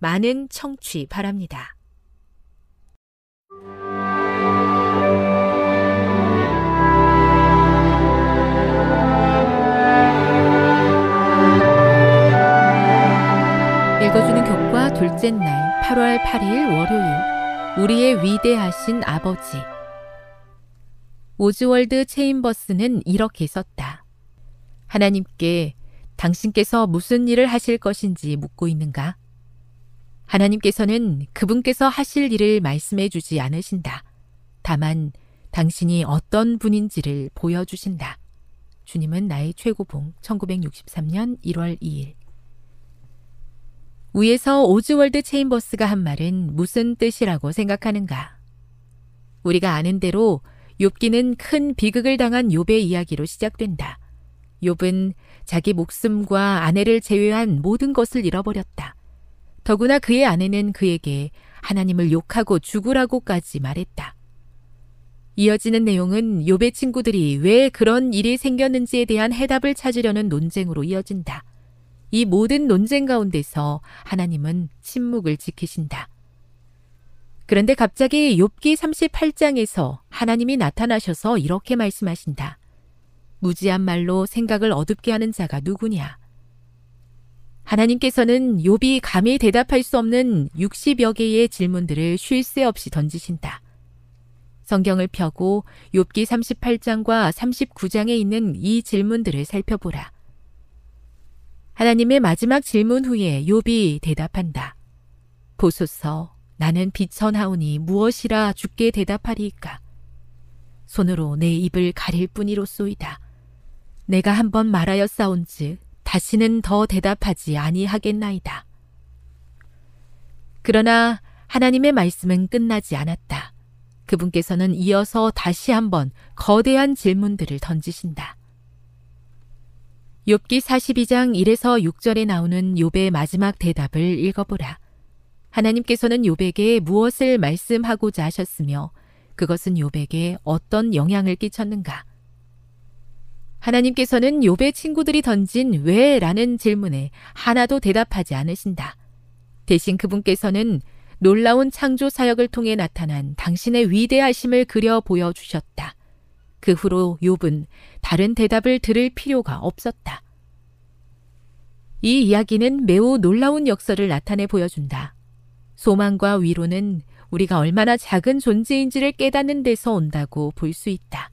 많은 청취 바랍니다. 읽어주는 교과 둘째 날 8월 8일 월요일 우리의 위대하신 아버지 오즈월드 체인버스는 이렇게 썼다. 하나님께 당신께서 무슨 일을 하실 것인지 묻고 있는가? 하나님께서는 그분께서 하실 일을 말씀해 주지 않으신다. 다만 당신이 어떤 분인지를 보여주신다. 주님은 나의 최고봉 1963년 1월 2일 위에서 오즈월드 체인버스가 한 말은 무슨 뜻이라고 생각하는가? 우리가 아는 대로 욥기는 큰 비극을 당한 욥의 이야기로 시작된다. 욥은 자기 목숨과 아내를 제외한 모든 것을 잃어버렸다. 더구나 그의 아내는 그에게 하나님을 욕하고 죽으라고까지 말했다. 이어지는 내용은 욥의 친구들이 왜 그런 일이 생겼는지에 대한 해답을 찾으려는 논쟁으로 이어진다. 이 모든 논쟁 가운데서 하나님은 침묵을 지키신다. 그런데 갑자기 욥기 38장에서 하나님이 나타나셔서 이렇게 말씀하신다. 무지한 말로 생각을 어둡게 하는 자가 누구냐? 하나님께서는 욥이 감히 대답할 수 없는 60여 개의 질문들을 쉴 새 없이 던지신다. 성경을 펴고 욥기 38장과 39장에 있는 이 질문들을 살펴보라. 하나님의 마지막 질문 후에 욥이 대답한다. 보소서 나는 비천하오니 무엇이라 죽게 대답하리이까. 손으로 내 입을 가릴 뿐이로쏘이다. 내가 한번 말하였사온즉 다시는 더 대답하지 아니하겠나이다. 그러나 하나님의 말씀은 끝나지 않았다. 그분께서는 이어서 다시 한번 거대한 질문들을 던지신다. 욥기 42장 1에서 6절에 나오는 욥의 마지막 대답을 읽어보라. 하나님께서는 욥에게 무엇을 말씀하고자 하셨으며 그것은 욥에게 어떤 영향을 끼쳤는가? 하나님께서는 욥의 친구들이 던진 왜 라는 질문에 하나도 대답하지 않으신다. 대신 그분께서는 놀라운 창조 사역을 통해 나타난 당신의 위대하심을 그려 보여 주셨다. 그 후로 욥은 다른 대답을 들을 필요가 없었다. 이 이야기는 매우 놀라운 역설을 나타내 보여준다. 소망과 위로는 우리가 얼마나 작은 존재인지를 깨닫는 데서 온다고 볼 수 있다.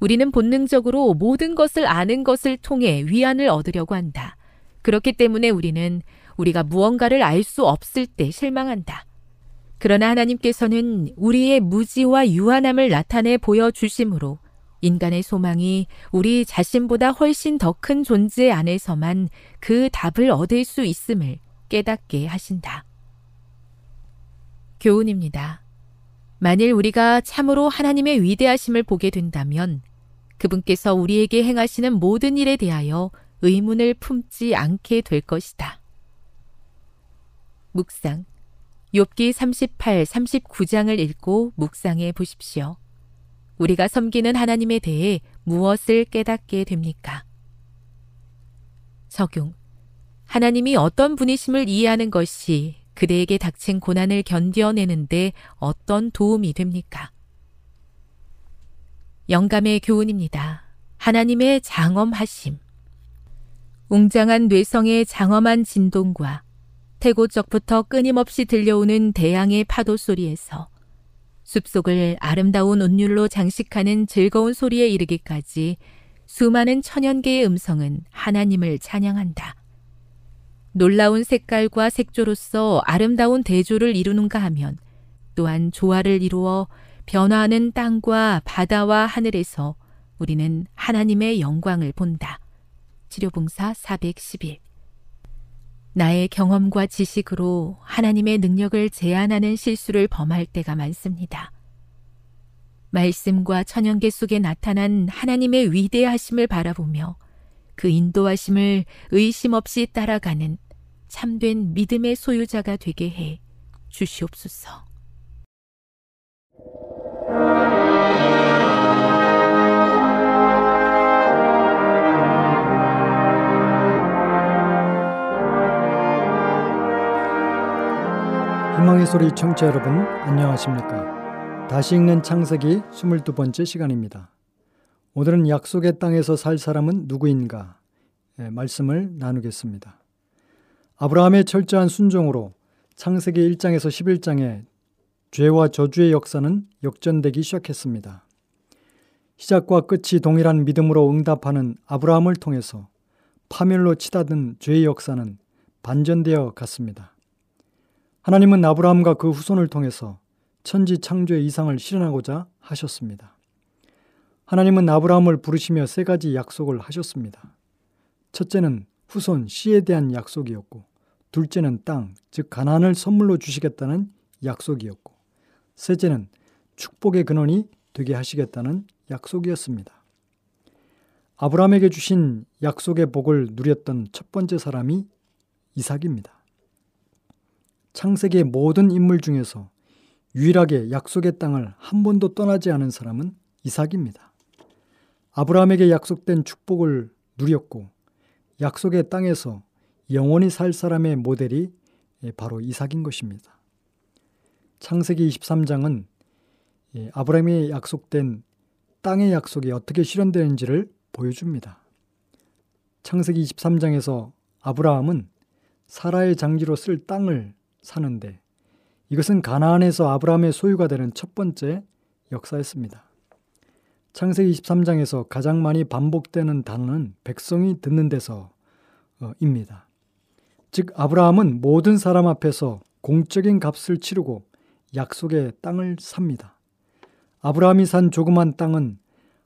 우리는 본능적으로 모든 것을 아는 것을 통해 위안을 얻으려고 한다. 그렇기 때문에 우리는 우리가 무언가를 알 수 없을 때 실망한다. 그러나 하나님께서는 우리의 무지와 유한함을 나타내 보여주심으로 인간의 소망이 우리 자신보다 훨씬 더 큰 존재 안에서만 그 답을 얻을 수 있음을 깨닫게 하신다. 교훈입니다. 만일 우리가 참으로 하나님의 위대하심을 보게 된다면 그분께서 우리에게 행하시는 모든 일에 대하여 의문을 품지 않게 될 것이다. 묵상. 욥기 38, 39장을 읽고 묵상해 보십시오. 우리가 섬기는 하나님에 대해 무엇을 깨닫게 됩니까? 적용. 하나님이 어떤 분이심을 이해하는 것이 그대에게 닥친 고난을 견뎌내는데 어떤 도움이 됩니까? 영감의 교훈입니다. 하나님의 장엄하심. 웅장한 뇌성의 장엄한 진동과 태고 쪽부터 끊임없이 들려오는 대양의 파도 소리에서 숲속을 아름다운 온율로 장식하는 즐거운 소리에 이르기까지 수많은 천연 개의 음성은 하나님을 찬양한다. 놀라운 색깔과 색조로서 아름다운 대조를 이루는가 하면 또한 조화를 이루어 변화하는 땅과 바다와 하늘에서 우리는 하나님의 영광을 본다. 치료봉사 411 나의 경험과 지식으로 하나님의 능력을 제한하는 실수를 범할 때가 많습니다. 말씀과 천연계 속에 나타난 하나님의 위대하심을 바라보며 그 인도하심을 의심 없이 따라가는 참된 믿음의 소유자가 되게 해 주시옵소서. 희망의 소리 청취자 여러분 안녕하십니까? 다시 읽는 창세기 22번째 시간입니다. 오늘은 약속의 땅에서 살 사람은 누구인가? 예, 말씀을 나누겠습니다 아브라함의 철저한 순종으로 창세기 1장에서 11장에 죄와 저주의 역사는 역전되기 시작했습니다 시작과 끝이 동일한 믿음으로 응답하는 아브라함을 통해서 파멸로 치닫은 죄의 역사는 반전되어 갔습니다. 하나님은 아브라함과 그 후손을 통해서 천지 창조의 이상을 실현하고자 하셨습니다. 하나님은 아브라함을 부르시며 세 가지 약속을 하셨습니다. 첫째는 후손 씨에 대한 약속이었고, 둘째는 땅, 즉 가나안을 선물로 주시겠다는 약속이었고, 셋째는 축복의 근원이 되게 하시겠다는 약속이었습니다. 아브라함에게 주신 약속의 복을 누렸던 첫 번째 사람이 이삭입니다. 창세기의 모든 인물 중에서 유일하게 약속의 땅을 한 번도 떠나지 않은 사람은 이삭입니다. 아브라함에게 약속된 축복을 누렸고 약속의 땅에서 영원히 살 사람의 모델이 바로 이삭인 것입니다. 창세기 23장은 아브라함에 약속된 땅의 약속이 어떻게 실현되는지를 보여줍니다. 창세기 23장에서 아브라함은 사라의 장지로 쓸 땅을 사는데 이것은 가나안에서 아브라함의 소유가 되는 첫 번째 역사였습니다. 창세기 23장에서 가장 많이 반복되는 단어는 백성이 듣는 데서입니다. 즉 아브라함은 모든 사람 앞에서 공적인 값을 치르고 약속의 땅을 삽니다. 아브라함이 산 조그만 땅은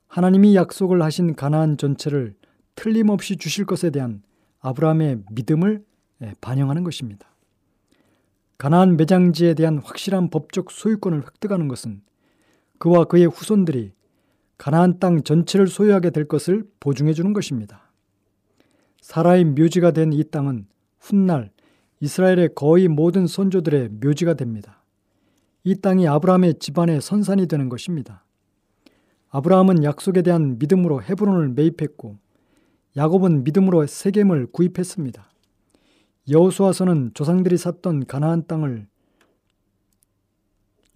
하나님이 약속을 하신 가나안 전체를 틀림없이 주실 것에 대한 아브라함의 믿음을 예, 반영하는 것입니다. 가나안 매장지에 대한 확실한 법적 소유권을 획득하는 것은 그와 그의 후손들이 가나안 땅 전체를 소유하게 될 것을 보증해 주는 것입니다. 사라의 묘지가 된 이 땅은 훗날 이스라엘의 거의 모든 선조들의 묘지가 됩니다. 이 땅이 아브라함의 집안의 선산이 되는 것입니다. 아브라함은 약속에 대한 믿음으로 헤브론을 매입했고 야곱은 믿음으로 세겜을 구입했습니다. 여호수아서는 조상들이 샀던 가나안 땅을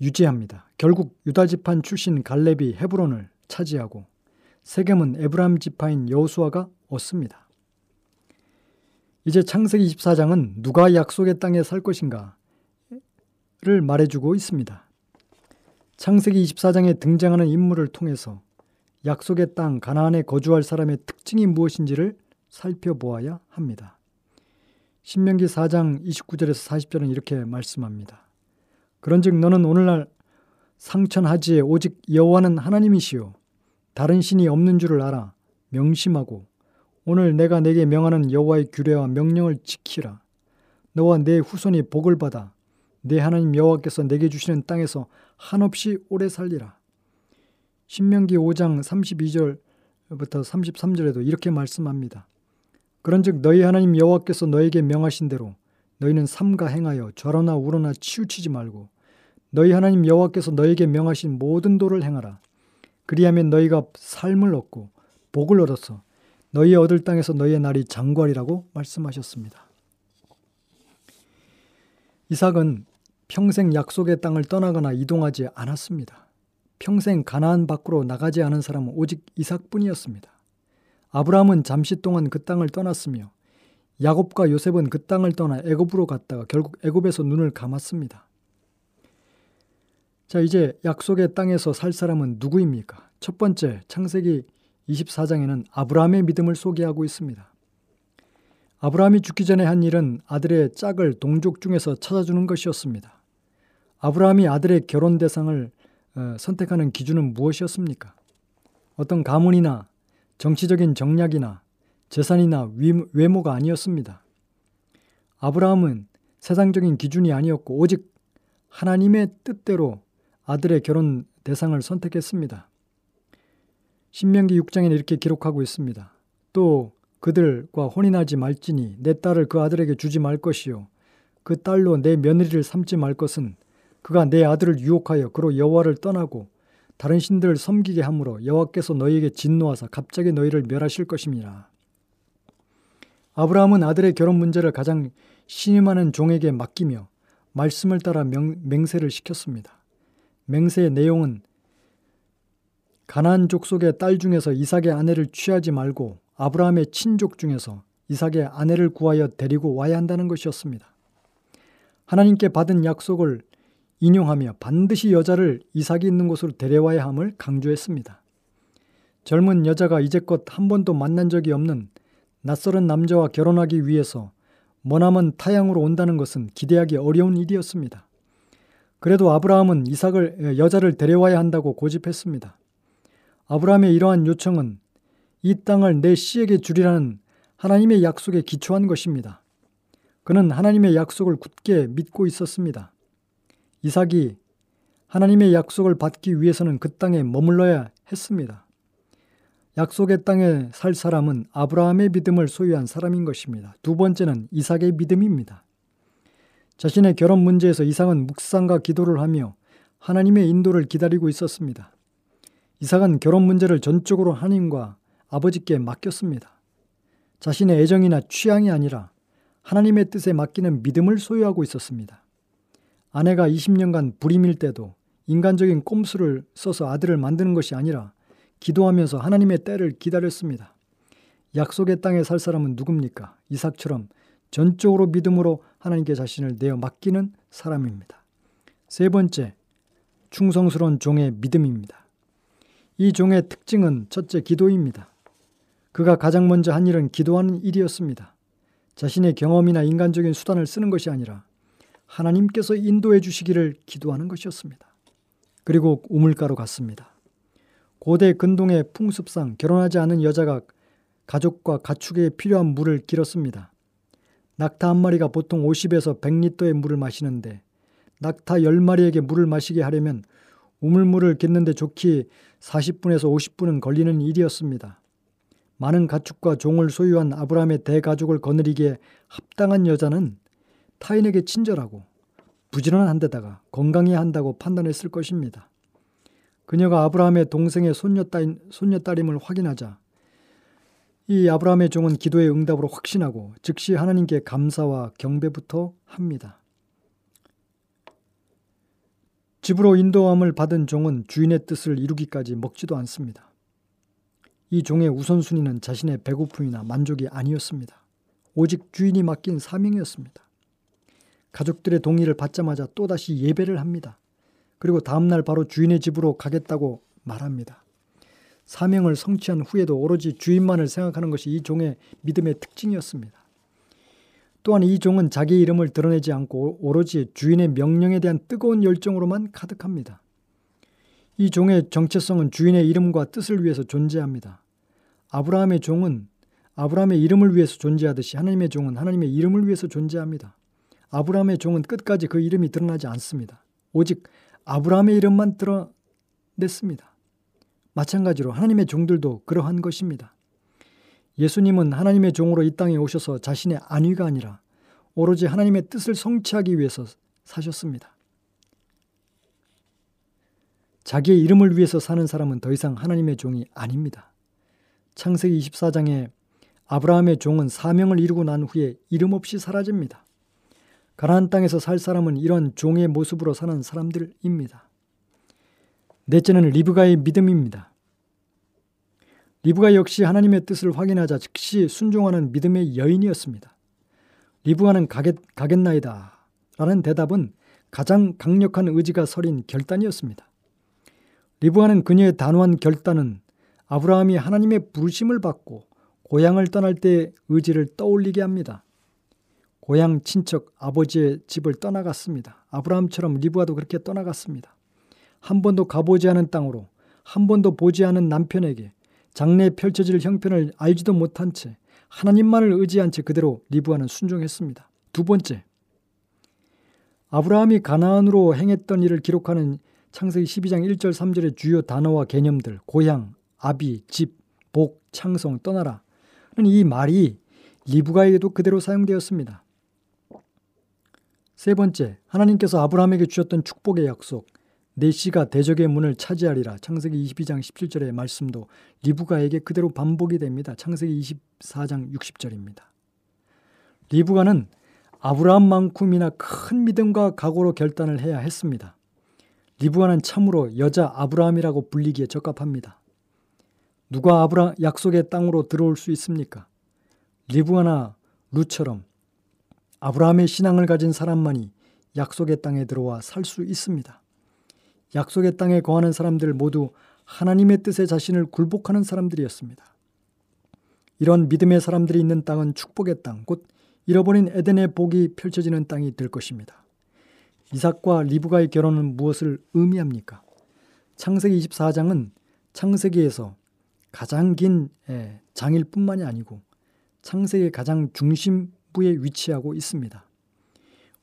유지합니다. 결국 유다 지판 출신 갈렙이 헤브론을 차지하고 세겜은 에브라임 지파인 여호수아가 얻습니다. 이제 창세기 24장은 누가 약속의 땅에 살 것인가를 말해주고 있습니다. 창세기 24장에 등장하는 인물을 통해서 약속의 땅 가나안에 거주할 사람의 특징이 무엇인지를 살펴보아야 합니다. 신명기 4장 29절에서 40절은 이렇게 말씀합니다. 그런즉 너는 오늘날 상천하지에 오직 여호와는 하나님이시요 다른 신이 없는 줄을 알아 명심하고 오늘 내가 내게 명하는 여호와의 규례와 명령을 지키라. 너와 내 후손이 복을 받아 내 하나님 여호와께서 내게 주시는 땅에서 한없이 오래 살리라. 신명기 5장 32절부터 33절에도 이렇게 말씀합니다. 그런즉 너희 하나님 여호와께서 너에게 명하신 대로 너희는 삼가 행하여 좌로나 우로나 치우치지 말고 너희 하나님 여호와께서 너에게 명하신 모든 도를 행하라. 그리하면 너희가 삶을 얻고 복을 얻어서 너희 얻을 땅에서 너희의 날이 장관이라고 말씀하셨습니다. 이삭은 평생 약속의 땅을 떠나거나 이동하지 않았습니다. 평생 가나안 밖으로 나가지 않은 사람은 오직 이삭뿐이었습니다. 아브라함은 잠시 동안 그 땅을 떠났으며 야곱과 요셉은 그 땅을 떠나 애굽으로 갔다가 결국 애굽에서 눈을 감았습니다. 자, 이제 약속의 땅에서 살 사람은 누구입니까? 첫 번째, 창세기 24장에는 아브라함의 믿음을 소개하고 있습니다. 아브라함이 죽기 전에 한 일은 아들의 짝을 동족 중에서 찾아주는 것이었습니다. 아브라함이 아들의 결혼 대상을 어, 선택하는 기준은 무엇이었습니까? 어떤 가문이나 정치적인 정략이나 재산이나 외모가 아니었습니다. 아브라함은 세상적인 기준이 아니었고 오직 하나님의 뜻대로 아들의 결혼 대상을 선택했습니다. 신명기 6장에는 이렇게 기록하고 있습니다. 또 그들과 혼인하지 말지니 내 딸을 그 아들에게 주지 말 것이요 그 딸로 내 며느리를 삼지 말 것은 그가 내 아들을 유혹하여 그로 여호와를 떠나고 다른 신들을 섬기게 함으로 여호와께서 너희에게 진노하사 갑자기 너희를 멸하실 것임이라. 아브라함은 아들의 결혼 문제를 가장 신임하는 종에게 맡기며 말씀을 따라 명, 맹세를 시켰습니다. 맹세의 내용은 가나안 족속의 딸 중에서 이삭의 아내를 취하지 말고 아브라함의 친족 중에서 이삭의 아내를 구하여 데리고 와야 한다는 것이었습니다. 하나님께 받은 약속을 인용하며 반드시 여자를 이삭이 있는 곳으로 데려와야 함을 강조했습니다. 젊은 여자가 이제껏 한 번도 만난 적이 없는 낯설은 남자와 결혼하기 위해서 머나먼 타양으로 온다는 것은 기대하기 어려운 일이었습니다. 그래도 아브라함은 이삭을 여자를 데려와야 한다고 고집했습니다. 아브라함의 이러한 요청은 이 땅을 내 씨에게 주리라는 하나님의 약속에 기초한 것입니다. 그는 하나님의 약속을 굳게 믿고 있었습니다. 이삭이 하나님의 약속을 받기 위해서는 그 땅에 머물러야 했습니다. 약속의 땅에 살 사람은 아브라함의 믿음을 소유한 사람인 것입니다. 두 번째는 이삭의 믿음입니다. 자신의 결혼 문제에서 이삭은 묵상과 기도를 하며 하나님의 인도를 기다리고 있었습니다. 이삭은 결혼 문제를 전적으로 하나님과 아버지께 맡겼습니다. 자신의 애정이나 취향이 아니라 하나님의 뜻에 맡기는 믿음을 소유하고 있었습니다. 아내가 20년간 불임일 때도 인간적인 꼼수를 써서 아들을 만드는 것이 아니라 기도하면서 하나님의 때를 기다렸습니다. 약속의 땅에 살 사람은 누굽니까? 이삭처럼 전적으로 믿음으로 하나님께 자신을 내어 맡기는 사람입니다. 세 번째, 충성스러운 종의 믿음입니다. 이 종의 특징은 첫째 기도입니다. 그가 가장 먼저 한 일은 기도하는 일이었습니다. 자신의 경험이나 인간적인 수단을 쓰는 것이 아니라 하나님께서 인도해 주시기를 기도하는 것이었습니다. 그리고 우물가로 갔습니다. 고대 근동의 풍습상 결혼하지 않은 여자가 가족과 가축에 필요한 물을 길었습니다. 낙타 한 마리가 보통 50에서 100리터의 물을 마시는데 낙타 10마리에게 물을 마시게 하려면 우물물을 깃는데 좋기 40분에서 50분은 걸리는 일이었습니다. 많은 가축과 종을 소유한 아브라함의 대가족을 거느리기에 합당한 여자는 타인에게 친절하고 부지런한 데다가 건강해야 한다고 판단했을 것입니다. 그녀가 아브라함의 동생의 손녀딸, 손녀딸임을 확인하자 이 아브라함의 종은 기도의 응답으로 확신하고 즉시 하나님께 감사와 경배부터 합니다. 집으로 인도함을 받은 종은 주인의 뜻을 이루기까지 먹지도 않습니다. 이 종의 우선순위는 자신의 배고픔이나 만족이 아니었습니다. 오직 주인이 맡긴 사명이었습니다. 가족들의 동의를 받자마자 또다시 예배를 합니다. 그리고 다음날 바로 주인의 집으로 가겠다고 말합니다. 사명을 성취한 후에도 오로지 주인만을 생각하는 것이 이 종의 믿음의 특징이었습니다. 또한 이 종은 자기 이름을 드러내지 않고 오로지 주인의 명령에 대한 뜨거운 열정으로만 가득합니다. 이 종의 정체성은 주인의 이름과 뜻을 위해서 존재합니다. 아브라함의 종은 아브라함의 이름을 위해서 존재하듯이 하나님의 종은 하나님의 이름을 위해서 존재합니다. 아브라함의 종은 끝까지 그 이름이 드러나지 않습니다. 오직 아브라함의 이름만 드러냈습니다. 마찬가지로 하나님의 종들도 그러한 것입니다. 예수님은 하나님의 종으로 이 땅에 오셔서 자신의 안위가 아니라 오로지 하나님의 뜻을 성취하기 위해서 사셨습니다. 자기의 이름을 위해서 사는 사람은 더 이상 하나님의 종이 아닙니다. 창세기 24장에 아브라함의 종은 사명을 이루고 난 후에 이름 없이 사라집니다. 가나안 땅에서 살 사람은 이런 종의 모습으로 사는 사람들입니다. 넷째는 리브가의 믿음입니다. 리브가 역시 하나님의 뜻을 확인하자 즉시 순종하는 믿음의 여인이었습니다. 리브가는 가겠, 가겠나이다 라는 대답은 가장 강력한 의지가 서린 결단이었습니다. 리브가는 그녀의 단호한 결단은 아브라함이 하나님의 부르심을 받고 고향을 떠날 때 의지를 떠올리게 합니다. 고향 친척 아버지의 집을 떠나갔습니다. 아브라함처럼 리브가도 그렇게 떠나갔습니다. 한 번도 가보지 않은 땅으로 한 번도 보지 않은 남편에게 장래에 펼쳐질 형편을 알지도 못한 채 하나님만을 의지한 채 그대로 리브가는 순종했습니다. 두 번째, 아브라함이 가나안으로 행했던 일을 기록하는 창세기 12장 1절 3절의 주요 단어와 개념들, 고향, 아비, 집, 복, 창성, 떠나라. 이 말이 리브가에게도 그대로 사용되었습니다. 세 번째, 하나님께서 아브라함에게 주셨던 축복의 약속, 내 씨가 대적의 문을 차지하리라. 창세기 22장 17절의 말씀도 리브가에게 그대로 반복이 됩니다. 창세기 24장 60절입니다. 리브가는 아브라함만큼이나 큰 믿음과 각오로 결단을 해야 했습니다. 리브가는 참으로 여자 아브라함이라고 불리기에 적합합니다. 누가 아브라 약속의 땅으로 들어올 수 있습니까? 리브가나 루처럼 아브라함의 신앙을 가진 사람만이 약속의 땅에 들어와 살 수 있습니다. 약속의 땅에 거하는 사람들 모두 하나님의 뜻에 자신을 굴복하는 사람들이었습니다. 이런 믿음의 사람들이 있는 땅은 축복의 땅, 곧 잃어버린 에덴의 복이 펼쳐지는 땅이 될 것입니다. 이삭과 리브가의 결혼은 무엇을 의미합니까? 창세기 24장은 창세기에서 가장 긴 예, 장일 뿐만이 아니고 창세기의 가장 중심부에 위치하고 있습니다.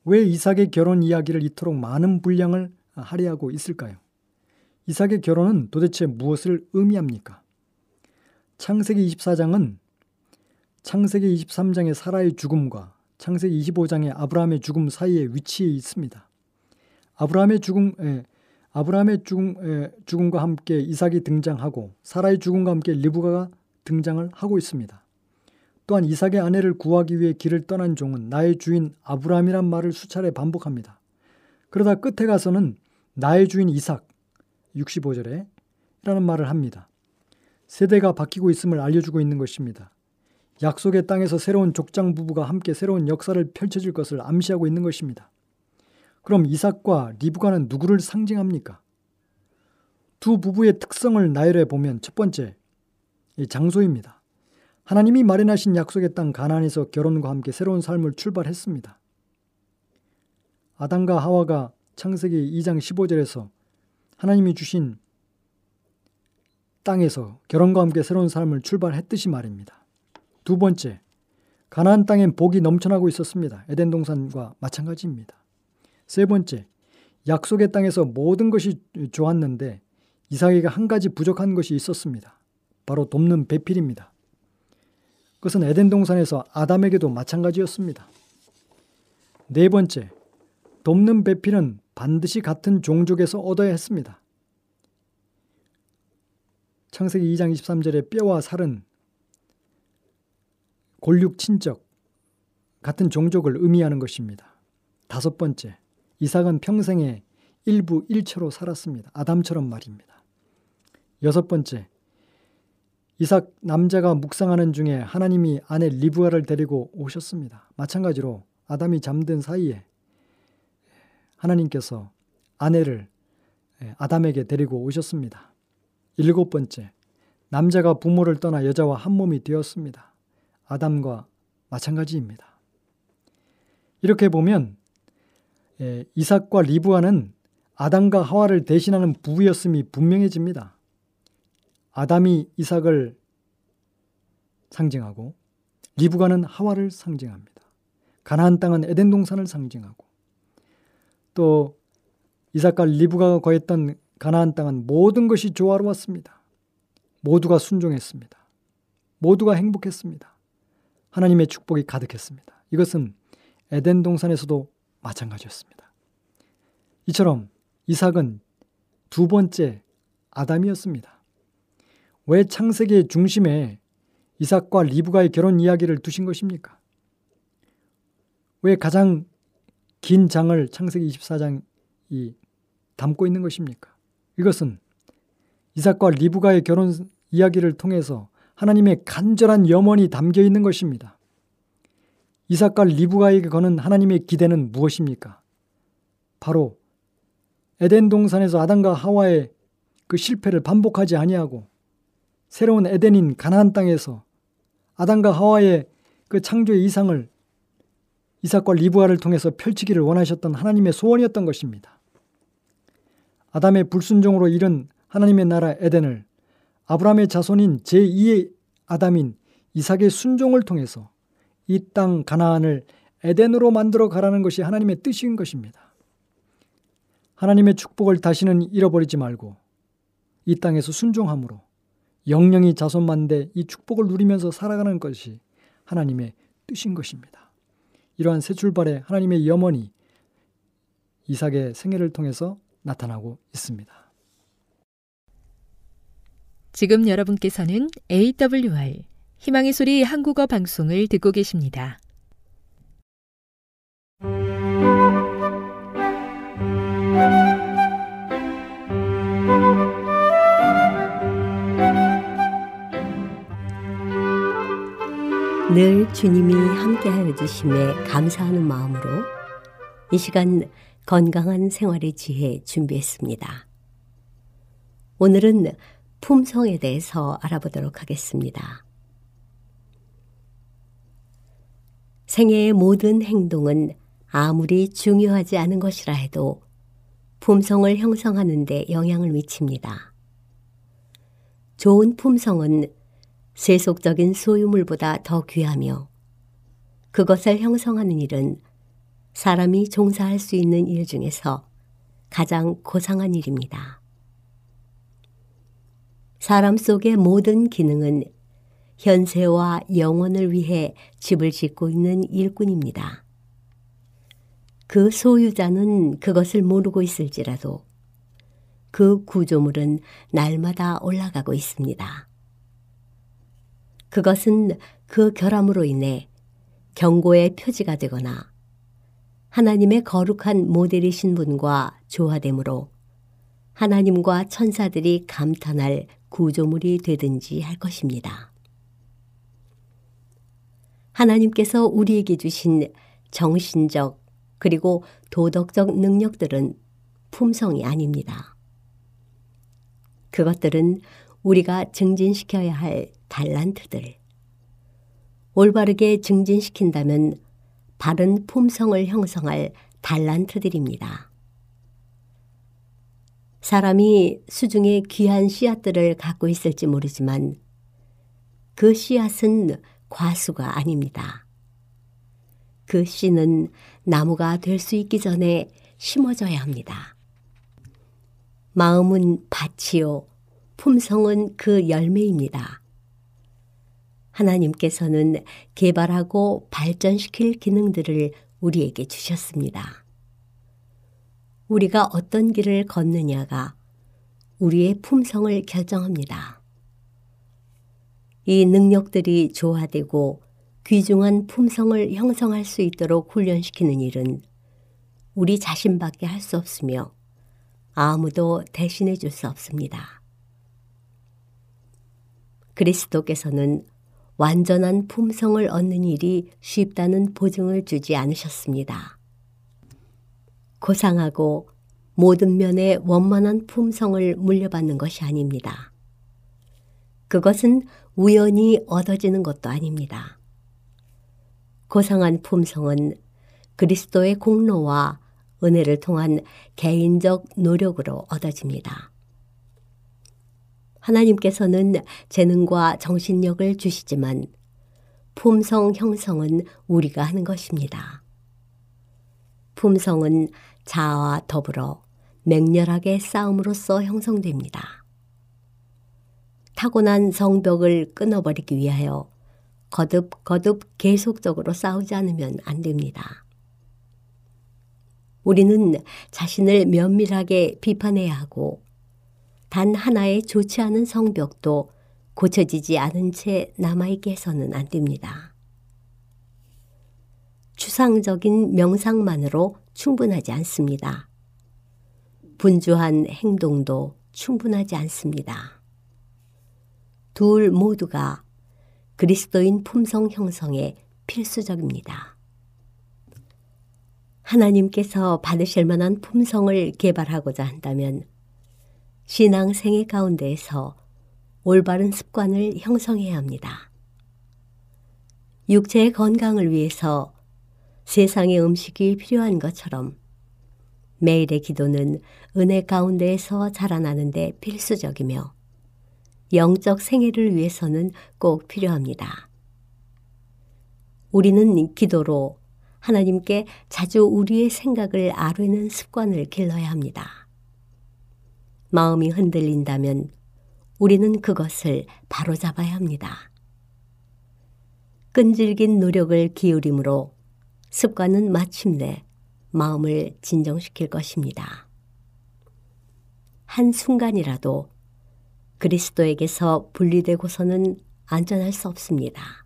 왜 이삭의 결혼 이야기를 이토록 많은 분량을 할애하고 있을까요? 이삭의 결혼은 도대체 무엇을 의미합니까? 창세기 24장은 창세기 23장의 사라의 죽음과 창세기 25장의 아브라함의 죽음 사이에 위치해 있습니다. 아브라함의 죽음, 에, 아브라함의 죽음, 에, 죽음과 함께 이삭이 등장하고 사라의 죽음과 함께 리브가가 등장을 하고 있습니다. 또한 이삭의 아내를 구하기 위해 길을 떠난 종은 나의 주인 아브라함이란 말을 수차례 반복합니다. 그러다 끝에 가서는 나의 주인 이삭 65절에 라는 말을 합니다. 세대가 바뀌고 있음을 알려주고 있는 것입니다. 약속의 땅에서 새로운 족장 부부가 함께 새로운 역사를 펼쳐질 것을 암시하고 있는 것입니다. 그럼 이삭과 리브가는 누구를 상징합니까? 두 부부의 특성을 나열해 보면 첫 번째, 장소입니다. 하나님이 마련하신 약속의 땅 가나안에서 결혼과 함께 새로운 삶을 출발했습니다. 아담과 하와가 창세기 2장 15절에서 하나님이 주신 땅에서 결혼과 함께 새로운 삶을 출발했듯이 말입니다. 두 번째, 가나안 땅엔 복이 넘쳐나고 있었습니다. 에덴 동산과 마찬가지입니다. 세 번째, 약속의 땅에서 모든 것이 좋았는데 이삭에게 한 가지 부족한 것이 있었습니다. 바로 돕는 배필입니다. 그것은 에덴 동산에서 아담에게도 마찬가지였습니다. 네 번째, 돕는 배필은 반드시 같은 종족에서 얻어야 했습니다. 창세기 2장 23절에 뼈와 살은 골육 친적, 같은 종족을 의미하는 것입니다. 다섯 번째, 이삭은 평생에 일부 일체로 살았습니다. 아담처럼 말입니다. 여섯 번째, 이삭 남자가 묵상하는 중에 하나님이 아내 리브아를 데리고 오셨습니다. 마찬가지로 아담이 잠든 사이에 하나님께서 아내를 예, 아담에게 데리고 오셨습니다. 일곱 번째, 남자가 부모를 떠나 여자와 한 몸이 되었습니다. 아담과 마찬가지입니다. 이렇게 보면 예, 이삭과 리브아는 아담과 하와를 대신하는 부부였음이 분명해집니다. 아담이 이삭을 상징하고 리브가는 하와를 상징합니다. 가나안 땅은 에덴 동산을 상징하고 또 이삭과 리브가가 거했던 가나안 땅은 모든 것이 조화로웠습니다. 모두가 순종했습니다. 모두가 행복했습니다. 하나님의 축복이 가득했습니다. 이것은 에덴 동산에서도 마찬가지였습니다. 이처럼 이삭은 두 번째 아담이었습니다. 왜 창세기의 중심에 이삭과 리브가의 결혼 이야기를 두신 것입니까? 왜 가장 긴 장을 창세기 24장이 담고 있는 것입니까? 이것은 이삭과 리브가의 결혼 이야기를 통해서 하나님의 간절한 염원이 담겨 있는 것입니다. 이삭과 리브가에게 거는 하나님의 기대는 무엇입니까? 바로 에덴 동산에서 아담과 하와의 그 실패를 반복하지 아니하고 새로운 에덴인 가나안 땅에서 아담과 하와의 그 창조의 이상을 이삭과 리브아를 통해서 펼치기를 원하셨던 하나님의 소원이었던 것입니다. 아담의 불순종으로 잃은 하나님의 나라 에덴을 아브라함의 자손인 제2의 아담인 이삭의 순종을 통해서 이 땅 가나안을 에덴으로 만들어 가라는 것이 하나님의 뜻인 것입니다. 하나님의 축복을 다시는 잃어버리지 말고 이 땅에서 순종함으로 영영이 자손만대 이 축복을 누리면서 살아가는 것이 하나님의 뜻인 것입니다. 이러한 새 출발에 하나님의 염원이 이삭의 생애를 통해서 나타나고 있습니다. 지금 여러분께서는 AWR 희망의 소리 한국어 방송을 듣고 계십니다. 늘 주님이 함께하여 주심에 감사하는 마음으로 이 시간 건강한 생활의 지혜 준비했습니다. 오늘은 품성에 대해서 알아보도록 하겠습니다. 생애의 모든 행동은 아무리 중요하지 않은 것이라 해도 품성을 형성하는 데 영향을 미칩니다. 좋은 품성은 세속적인 소유물보다 더 귀하며 그것을 형성하는 일은 사람이 종사할 수 있는 일 중에서 가장 고상한 일입니다. 사람 속의 모든 기능은 현세와 영원을 위해 집을 짓고 있는 일꾼입니다. 그 소유자는 그것을 모르고 있을지라도 그 구조물은 날마다 올라가고 있습니다. 그것은 그 결함으로 인해 경고의 표지가 되거나 하나님의 거룩한 모델이신 분과 조화됨으로 하나님과 천사들이 감탄할 구조물이 되든지 할 것입니다. 하나님께서 우리에게 주신 정신적 그리고 도덕적 능력들은 품성이 아닙니다. 그것들은 우리가 증진시켜야 할 달란트들. 올바르게 증진시킨다면 바른 품성을 형성할 달란트들입니다. 사람이 수중에 귀한 씨앗들을 갖고 있을지 모르지만 그 씨앗은 과수가 아닙니다. 그 씨는 나무가 될 수 있기 전에 심어져야 합니다. 마음은 밭이요, 품성은 그 열매입니다. 하나님께서는 개발하고 발전시킬 기능들을 우리에게 주셨습니다. 우리가 어떤 길을 걷느냐가 우리의 품성을 결정합니다. 이 능력들이 조화되고 귀중한 품성을 형성할 수 있도록 훈련시키는 일은 우리 자신밖에 할 수 없으며 아무도 대신해 줄 수 없습니다. 그리스도께서는 완전한 품성을 얻는 일이 쉽다는 보증을 주지 않으셨습니다. 고상하고 모든 면에 원만한 품성을 물려받는 것이 아닙니다. 그것은 우연히 얻어지는 것도 아닙니다. 고상한 품성은 그리스도의 공로와 은혜를 통한 개인적 노력으로 얻어집니다. 하나님께서는 재능과 정신력을 주시지만 품성 형성은 우리가 하는 것입니다. 품성은 자아와 더불어 맹렬하게 싸움으로써 형성됩니다. 타고난 성벽을 끊어버리기 위하여 거듭 거듭 계속적으로 싸우지 않으면 안 됩니다. 우리는 자신을 면밀하게 비판해야 하고 단 하나의 좋지 않은 성벽도 고쳐지지 않은 채 남아있게 해서는 안 됩니다. 추상적인 명상만으로 충분하지 않습니다. 분주한 행동도 충분하지 않습니다. 둘 모두가 그리스도인 품성 형성에 필수적입니다. 하나님께서 받으실 만한 품성을 개발하고자 한다면 신앙생의 가운데에서 올바른 습관을 형성해야 합니다. 육체의 건강을 위해서 세상의 음식이 필요한 것처럼 매일의 기도는 은혜 가운데에서 자라나는데 필수적이며 영적 생애를 위해서는 꼭 필요합니다. 우리는 기도로 하나님께 자주 우리의 생각을 아뢰는 습관을 길러야 합니다. 마음이 흔들린다면 우리는 그것을 바로잡아야 합니다. 끈질긴 노력을 기울임으로 습관은 마침내 마음을 진정시킬 것입니다. 한 순간이라도 그리스도에게서 분리되고서는 안전할 수 없습니다.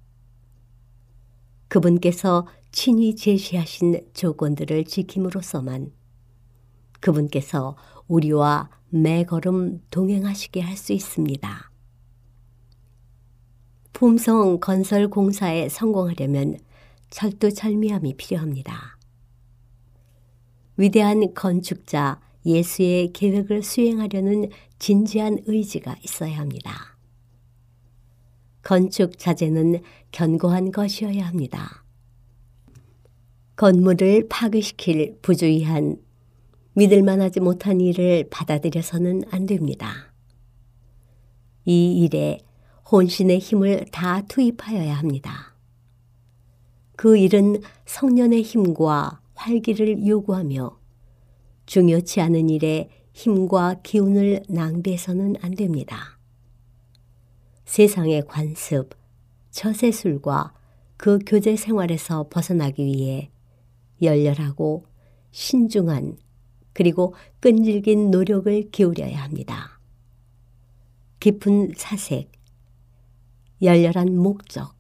그분께서 친히 제시하신 조건들을 지킴으로써만 그분께서 우리와 매걸음 동행하시게 할 수 있습니다. 품성 건설 공사에 성공하려면 철두철미함이 필요합니다. 위대한 건축자 예수의 계획을 수행하려는 진지한 의지가 있어야 합니다. 건축 자재는 견고한 것이어야 합니다. 건물을 파괴시킬 부주의한 믿을만 하지 못한 일을 받아들여서는 안 됩니다. 이 일에 혼신의 힘을 다 투입하여야 합니다. 그 일은 성년의 힘과 활기를 요구하며 중요치 않은 일에 힘과 기운을 낭비해서는 안 됩니다. 세상의 관습, 처세술과 그 교제 생활에서 벗어나기 위해 열렬하고 신중한 그리고 끈질긴 노력을 기울여야 합니다. 깊은 사색, 열렬한 목적,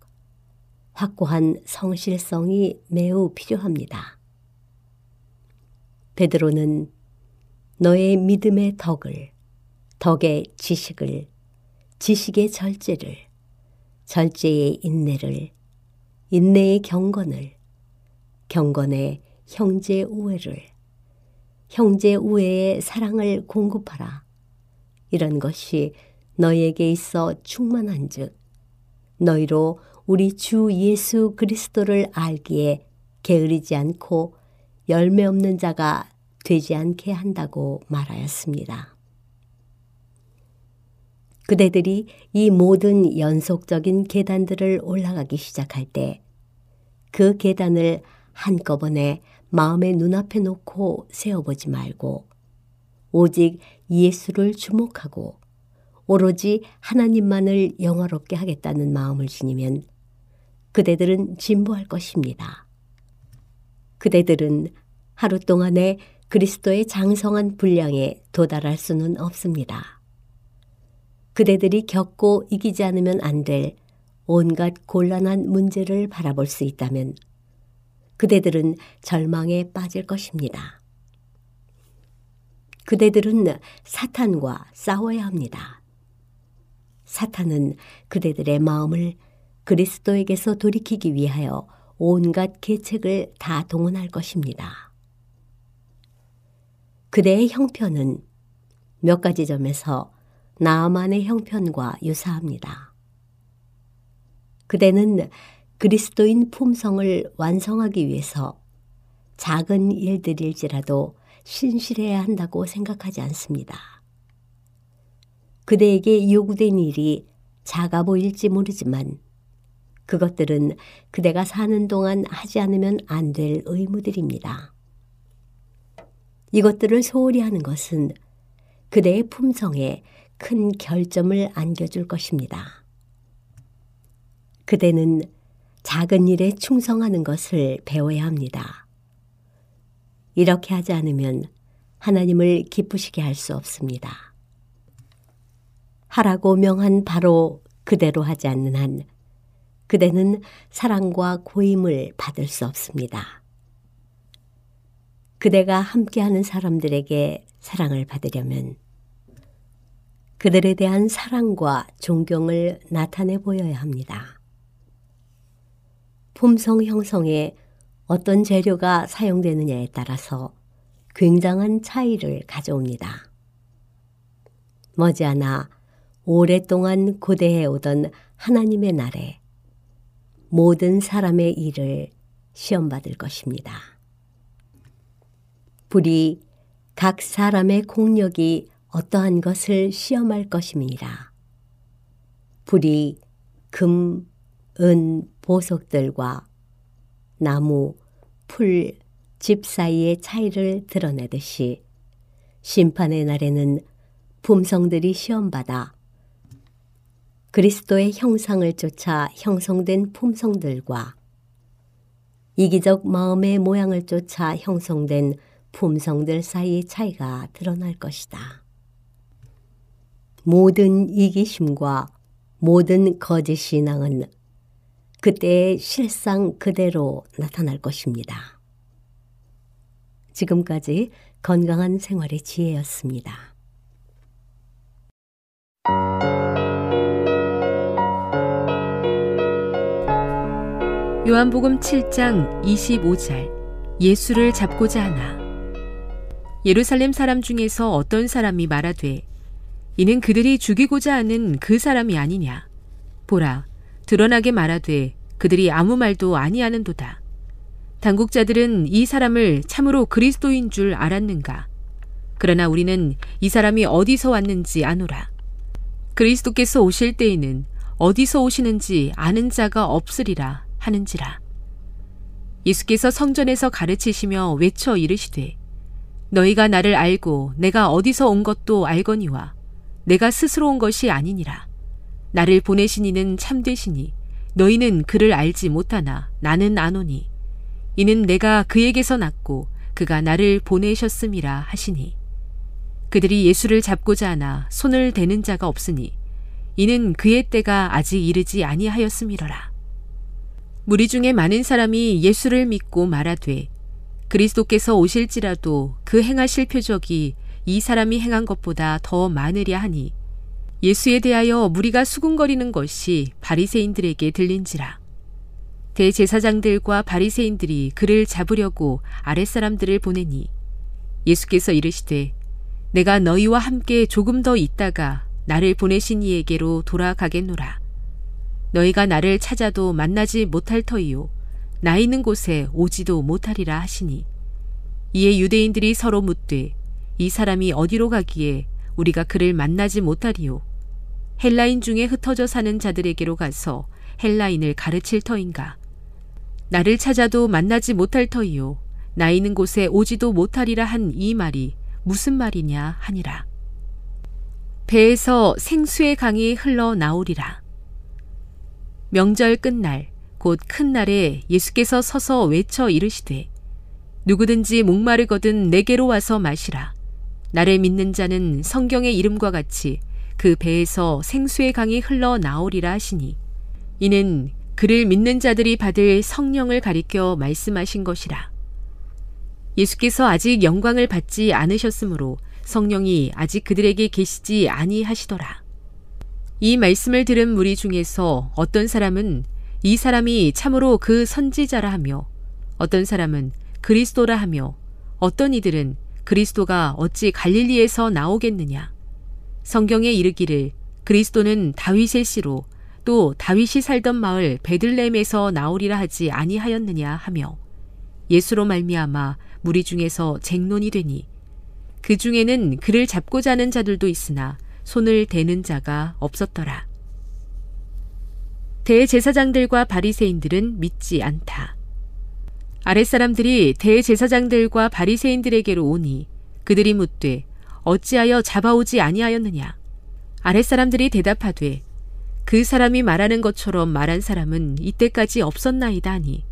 확고한 성실성이 매우 필요합니다. 베드로는 너의 믿음의 덕을, 덕의 지식을, 지식의 절제를, 절제의 인내를, 인내의 경건을, 경건의 형제 우애를, 형제 우애의 사랑을 공급하라. 이런 것이 너희에게 있어 충만한 즉, 너희로 우리 주 예수 그리스도를 알기에 게으르지 않고 열매 없는 자가 되지 않게 한다고 말하였습니다. 그대들이 이 모든 연속적인 계단들을 올라가기 시작할 때 그 계단을 한꺼번에 마음의 눈앞에 놓고 세워보지 말고 오직 예수를 주목하고 오로지 하나님만을 영화롭게 하겠다는 마음을 지니면 그대들은 진보할 것입니다. 그대들은 하루 동안에 그리스도의 장성한 분량에 도달할 수는 없습니다. 그대들이 겪고 이기지 않으면 안 될 온갖 곤란한 문제를 바라볼 수 있다면 그대들은 절망에 빠질 것입니다. 그대들은 사탄과 싸워야 합니다. 사탄은 그대들의 마음을 그리스도에게서 돌이키기 위하여 온갖 계책을 다 동원할 것입니다. 그대의 형편은 몇 가지 점에서 나만의 형편과 유사합니다. 그대는 그리스도인 품성을 완성하기 위해서 작은 일들일지라도 신실해야 한다고 생각하지 않습니다. 그대에게 요구된 일이 작아 보일지 모르지만 그것들은 그대가 사는 동안 하지 않으면 안 될 의무들입니다. 이것들을 소홀히 하는 것은 그대의 품성에 큰 결점을 안겨줄 것입니다. 그대는 작은 일에 충성하는 것을 배워야 합니다. 이렇게 하지 않으면 하나님을 기쁘시게 할 수 없습니다. 하라고 명한 바로 그대로 하지 않는 한 그대는 사랑과 고임을 받을 수 없습니다. 그대가 함께하는 사람들에게 사랑을 받으려면 그들에 대한 사랑과 존경을 나타내 보여야 합니다. 품성 형성에 어떤 재료가 사용되느냐에 따라서 굉장한 차이를 가져옵니다. 머지않아 오랫동안 고대해 오던 하나님의 날에 모든 사람의 일을 시험받을 것입니다. 불이 각 사람의 공력이 어떠한 것을 시험할 것임이니라. 불이 금, 은, 보석들과 나무, 풀, 집 사이의 차이를 드러내듯이 심판의 날에는 품성들이 시험받아 그리스도의 형상을 쫓아 형성된 품성들과 이기적 마음의 모양을 쫓아 형성된 품성들 사이의 차이가 드러날 것이다. 모든 이기심과 모든 거짓 신앙은 그때의 실상 그대로 나타날 것입니다. 지금까지 건강한 생활의 지혜였습니다. 요한복음 7장 25절 예수를 잡고자 하나 예루살렘 사람 중에서 어떤 사람이 말하되 이는 그들이 죽이고자 하는 그 사람이 아니냐 보라 드러나게 말하되 그들이 아무 말도 아니하는도다 당국자들은 이 사람을 참으로 그리스도인 줄 알았는가 그러나 우리는 이 사람이 어디서 왔는지 아노라 그리스도께서 오실 때에는 어디서 오시는지 아는 자가 없으리라 하는지라. 예수께서 성전에서 가르치시며 외쳐 이르시되 너희가 나를 알고 내가 어디서 온 것도 알거니와 내가 스스로 온 것이 아니니라. 나를 보내신 이는 참되시니 너희는 그를 알지 못하나 나는 아노니 이는 내가 그에게서 났고 그가 나를 보내셨음이라 하시니 그들이 예수를 잡고자 하나 손을 대는 자가 없으니 이는 그의 때가 아직 이르지 아니하였음이러라. 무리 중에 많은 사람이 예수를 믿고 말하되 그리스도께서 오실지라도 그 행하실 표적이 이 사람이 행한 것보다 더 많으랴 하니 예수에 대하여 무리가 수군거리는 것이 바리새인들에게 들린지라. 대제사장들과 바리새인들이 그를 잡으려고 아랫사람들을 보내니 예수께서 이르시되 내가 너희와 함께 조금 더 있다가 나를 보내신 이에게로 돌아가겠노라. 너희가 나를 찾아도 만나지 못할 터이요 나 있는 곳에 오지도 못하리라 하시니. 이에 유대인들이 서로 묻되 이 사람이 어디로 가기에 우리가 그를 만나지 못하리요 헬라인 중에 흩어져 사는 자들에게로 가서 헬라인을 가르칠 터인가? 나를 찾아도 만나지 못할 터이요. 나 있는 곳에 오지도 못하리라 한 이 말이 무슨 말이냐 하니라. 배에서 생수의 강이 흘러 나오리라. 명절 끝날 곧 큰 날에 예수께서 서서 외쳐 이르시되 누구든지 목마르거든 내게로 와서 마시라. 나를 믿는 자는 성경의 이름과 같이 그 배에서 생수의 강이 흘러 나오리라 하시니 이는 그를 믿는 자들이 받을 성령을 가리켜 말씀하신 것이라. 예수께서 아직 영광을 받지 않으셨으므로 성령이 아직 그들에게 계시지 아니하시더라. 이 말씀을 들은 무리 중에서 어떤 사람은 이 사람이 참으로 그 선지자라 하며 어떤 사람은 그리스도라 하며 어떤 이들은 그리스도가 어찌 갈릴리에서 나오겠느냐. 성경에 이르기를 그리스도는 다윗의 씨로 또 다윗이 살던 마을 베들레헴에서 나오리라 하지 아니하였느냐 하며 예수로 말미암아 무리 중에서 쟁론이 되니 그 중에는 그를 잡고자 하는 자들도 있으나 손을 대는 자가 없었더라. 대제사장들과 바리새인들은 믿지 않다. 아랫사람들이 대제사장들과 바리새인들에게로 오니 그들이 묻되 어찌하여 잡아오지 아니하였느냐? 아랫사람들이 대답하되 그 사람이 말하는 것처럼 말한 사람은 이때까지 없었나이다 하니.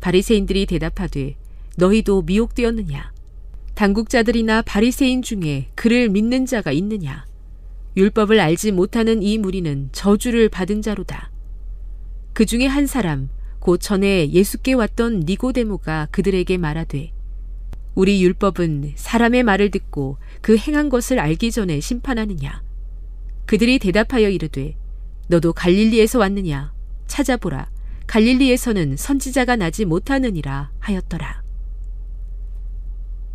바리새인들이 대답하되 너희도 미혹되었느냐? 당국자들이나 바리새인 중에 그를 믿는 자가 있느냐? 율법을 알지 못하는 이 무리는 저주를 받은 자로다. 그 중에 한 사람 곧 전에 예수께 왔던 니고데모가 그들에게 말하되 우리 율법은 사람의 말을 듣고 그 행한 것을 알기 전에 심판하느냐 그들이 대답하여 이르되 너도 갈릴리에서 왔느냐 찾아보라 갈릴리에서는 선지자가 나지 못하느니라 하였더라.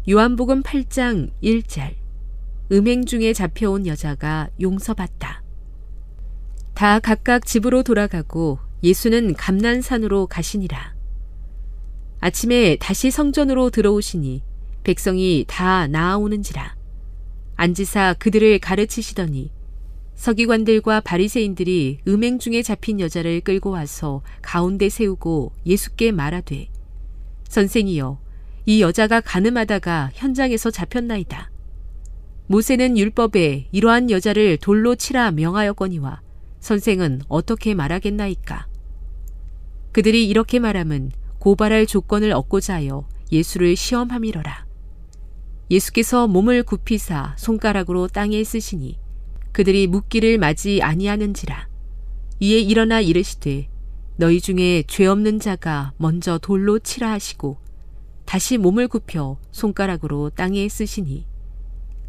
요한복음 8장 1절 음행 중에 잡혀온 여자가 용서받다. 다 각각 집으로 돌아가고 예수는 감난산으로 가시니라. 아침에 다시 성전으로 들어오시니 백성이 다 나아오는지라. 앉으사 그들을 가르치시더니 서기관들과 바리새인들이 음행 중에 잡힌 여자를 끌고 와서 가운데 세우고 예수께 말하되 선생이여 이 여자가 가늠하다가 현장에서 잡혔나이다. 모세는 율법에 이러한 여자를 돌로 치라 명하였거니와 선생은 어떻게 말하겠나이까? 그들이 이렇게 말함은 고발할 조건을 얻고자 하여 예수를 시험함이러라. 예수께서 몸을 굽히사 손가락으로 땅에 쓰시니 그들이 묻기를 맞이 아니하는지라. 이에 일어나 이르시되 너희 중에 죄 없는 자가 먼저 돌로 치라 하시고 다시 몸을 굽혀 손가락으로 땅에 쓰시니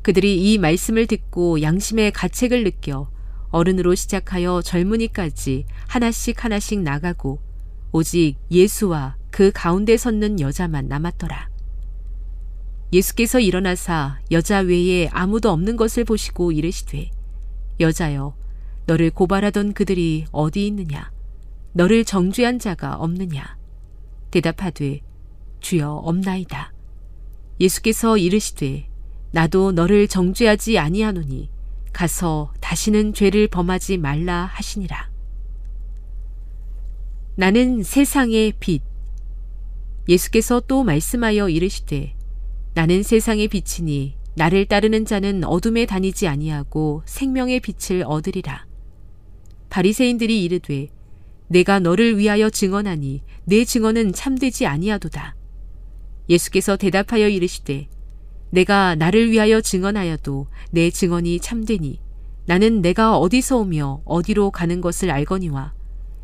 그들이 이 말씀을 듣고 양심의 가책을 느껴 어른으로 시작하여 젊은이까지 하나씩 하나씩 나가고 오직 예수와 그 가운데 섰는 여자만 남았더라. 예수께서 일어나사 여자 외에 아무도 없는 것을 보시고 이르시되 여자여, 너를 고발하던 그들이 어디 있느냐? 너를 정죄한 자가 없느냐? 대답하되, 주여 없나이다. 예수께서 이르시되, 나도 너를 정죄하지 아니하노니 가서 다시는 죄를 범하지 말라 하시니라. 나는 세상의 빛. 예수께서 또 말씀하여 이르시되, 나는 세상의 빛이니 나를 따르는 자는 어둠에 다니지 아니하고 생명의 빛을 얻으리라. 바리새인들이 이르되 내가 너를 위하여 증언하니 내 증언은 참되지 아니하도다. 예수께서 대답하여 이르시되 내가 나를 위하여 증언하여도 내 증언이 참되니 나는 내가 어디서 오며 어디로 가는 것을 알거니와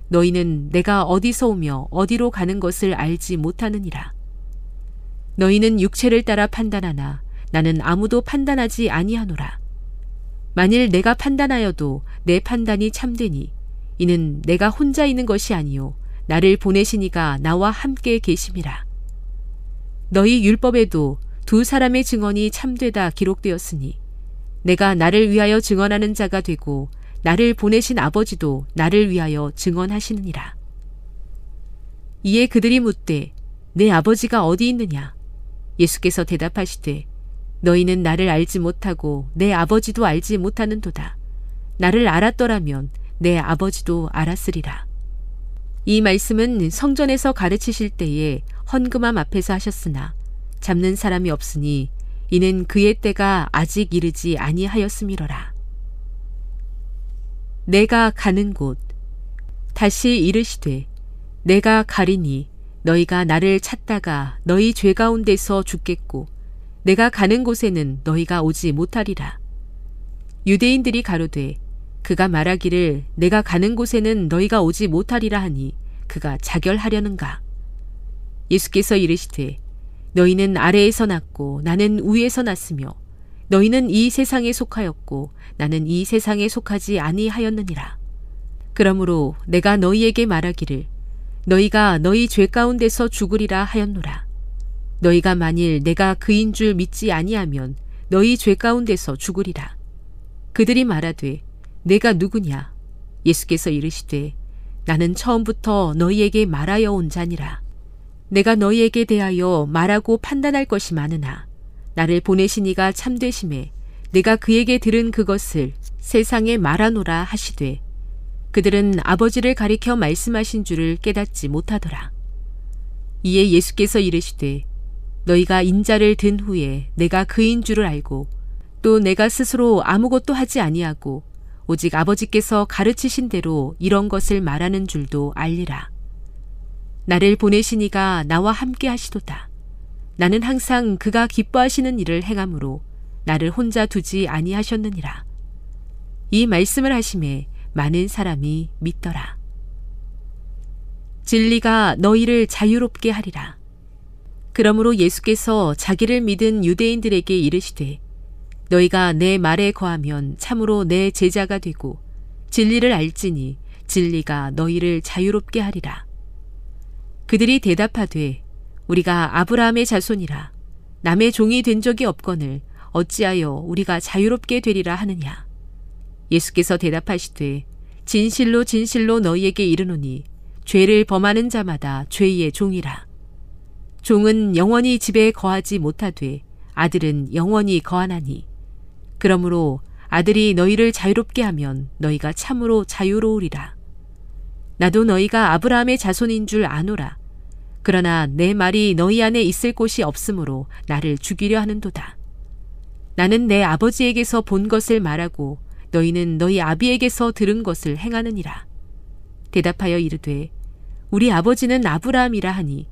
너희는 내가 어디서 오며 어디로 가는 것을 알지 못하느니라. 너희는 육체를 따라 판단하나 나는 아무도 판단하지 아니하노라. 만일 내가 판단하여도 내 판단이 참되니 이는 내가 혼자 있는 것이 아니요 나를 보내시니가 나와 함께 계심이라. 너희 율법에도 두 사람의 증언이 참되다 기록되었으니 내가 나를 위하여 증언하는 자가 되고 나를 보내신 아버지도 나를 위하여 증언하시느니라. 이에 그들이 묻되 내 아버지가 어디 있느냐? 예수께서 대답하시되 너희는 나를 알지 못하고 내 아버지도 알지 못하는도다. 나를 알았더라면 내 아버지도 알았으리라. 이 말씀은 성전에서 가르치실 때에 헌금함 앞에서 하셨으나 잡는 사람이 없으니 이는 그의 때가 아직 이르지 아니하였음이로라. 내가 가는 곳 다시 이르시되 내가 가리니 너희가 나를 찾다가 너희 죄 가운데서 죽겠고 내가 가는 곳에는 너희가 오지 못하리라. 유대인들이 가로되 그가 말하기를 내가 가는 곳에는 너희가 오지 못하리라 하니 그가 자결하려는가. 예수께서 이르시되 너희는 아래에서 났고 나는 위에서 났으며 너희는 이 세상에 속하였고 나는 이 세상에 속하지 아니하였느니라. 그러므로 내가 너희에게 말하기를 너희가 너희 죄 가운데서 죽으리라 하였노라. 너희가 만일 내가 그인 줄 믿지 아니하면 너희 죄 가운데서 죽으리라. 그들이 말하되 내가 누구냐? 예수께서 이르시되 나는 처음부터 너희에게 말하여 온 자니라. 내가 너희에게 대하여 말하고 판단할 것이 많으나 나를 보내신 이가 참되심에 내가 그에게 들은 그것을 세상에 말하노라 하시되 그들은 아버지를 가리켜 말씀하신 줄을 깨닫지 못하더라. 이에 예수께서 이르시되 너희가 인자를 든 후에 내가 그인 줄을 알고 또 내가 스스로 아무것도 하지 아니하고 오직 아버지께서 가르치신 대로 이런 것을 말하는 줄도 알리라. 나를 보내시니가 나와 함께 하시도다. 나는 항상 그가 기뻐하시는 일을 행함으로 나를 혼자 두지 아니하셨느니라. 이 말씀을 하심에 많은 사람이 믿더라. 진리가 너희를 자유롭게 하리라. 그러므로 예수께서 자기를 믿은 유대인들에게 이르시되 너희가 내 말에 거하면 참으로 내 제자가 되고 진리를 알지니 진리가 너희를 자유롭게 하리라. 그들이 대답하되 우리가 아브라함의 자손이라 남의 종이 된 적이 없거늘 어찌하여 우리가 자유롭게 되리라 하느냐. 예수께서 대답하시되 진실로 진실로 너희에게 이르노니 죄를 범하는 자마다 죄의 종이라. 종은 영원히 집에 거하지 못하되 아들은 영원히 거하나니 그러므로 아들이 너희를 자유롭게 하면 너희가 참으로 자유로우리라. 나도 너희가 아브라함의 자손인 줄 아노라. 그러나 내 말이 너희 안에 있을 곳이 없으므로 나를 죽이려 하는도다. 나는 내 아버지에게서 본 것을 말하고 너희는 너희 아비에게서 들은 것을 행하느니라. 대답하여 이르되 우리 아버지는 아브라함이라 하니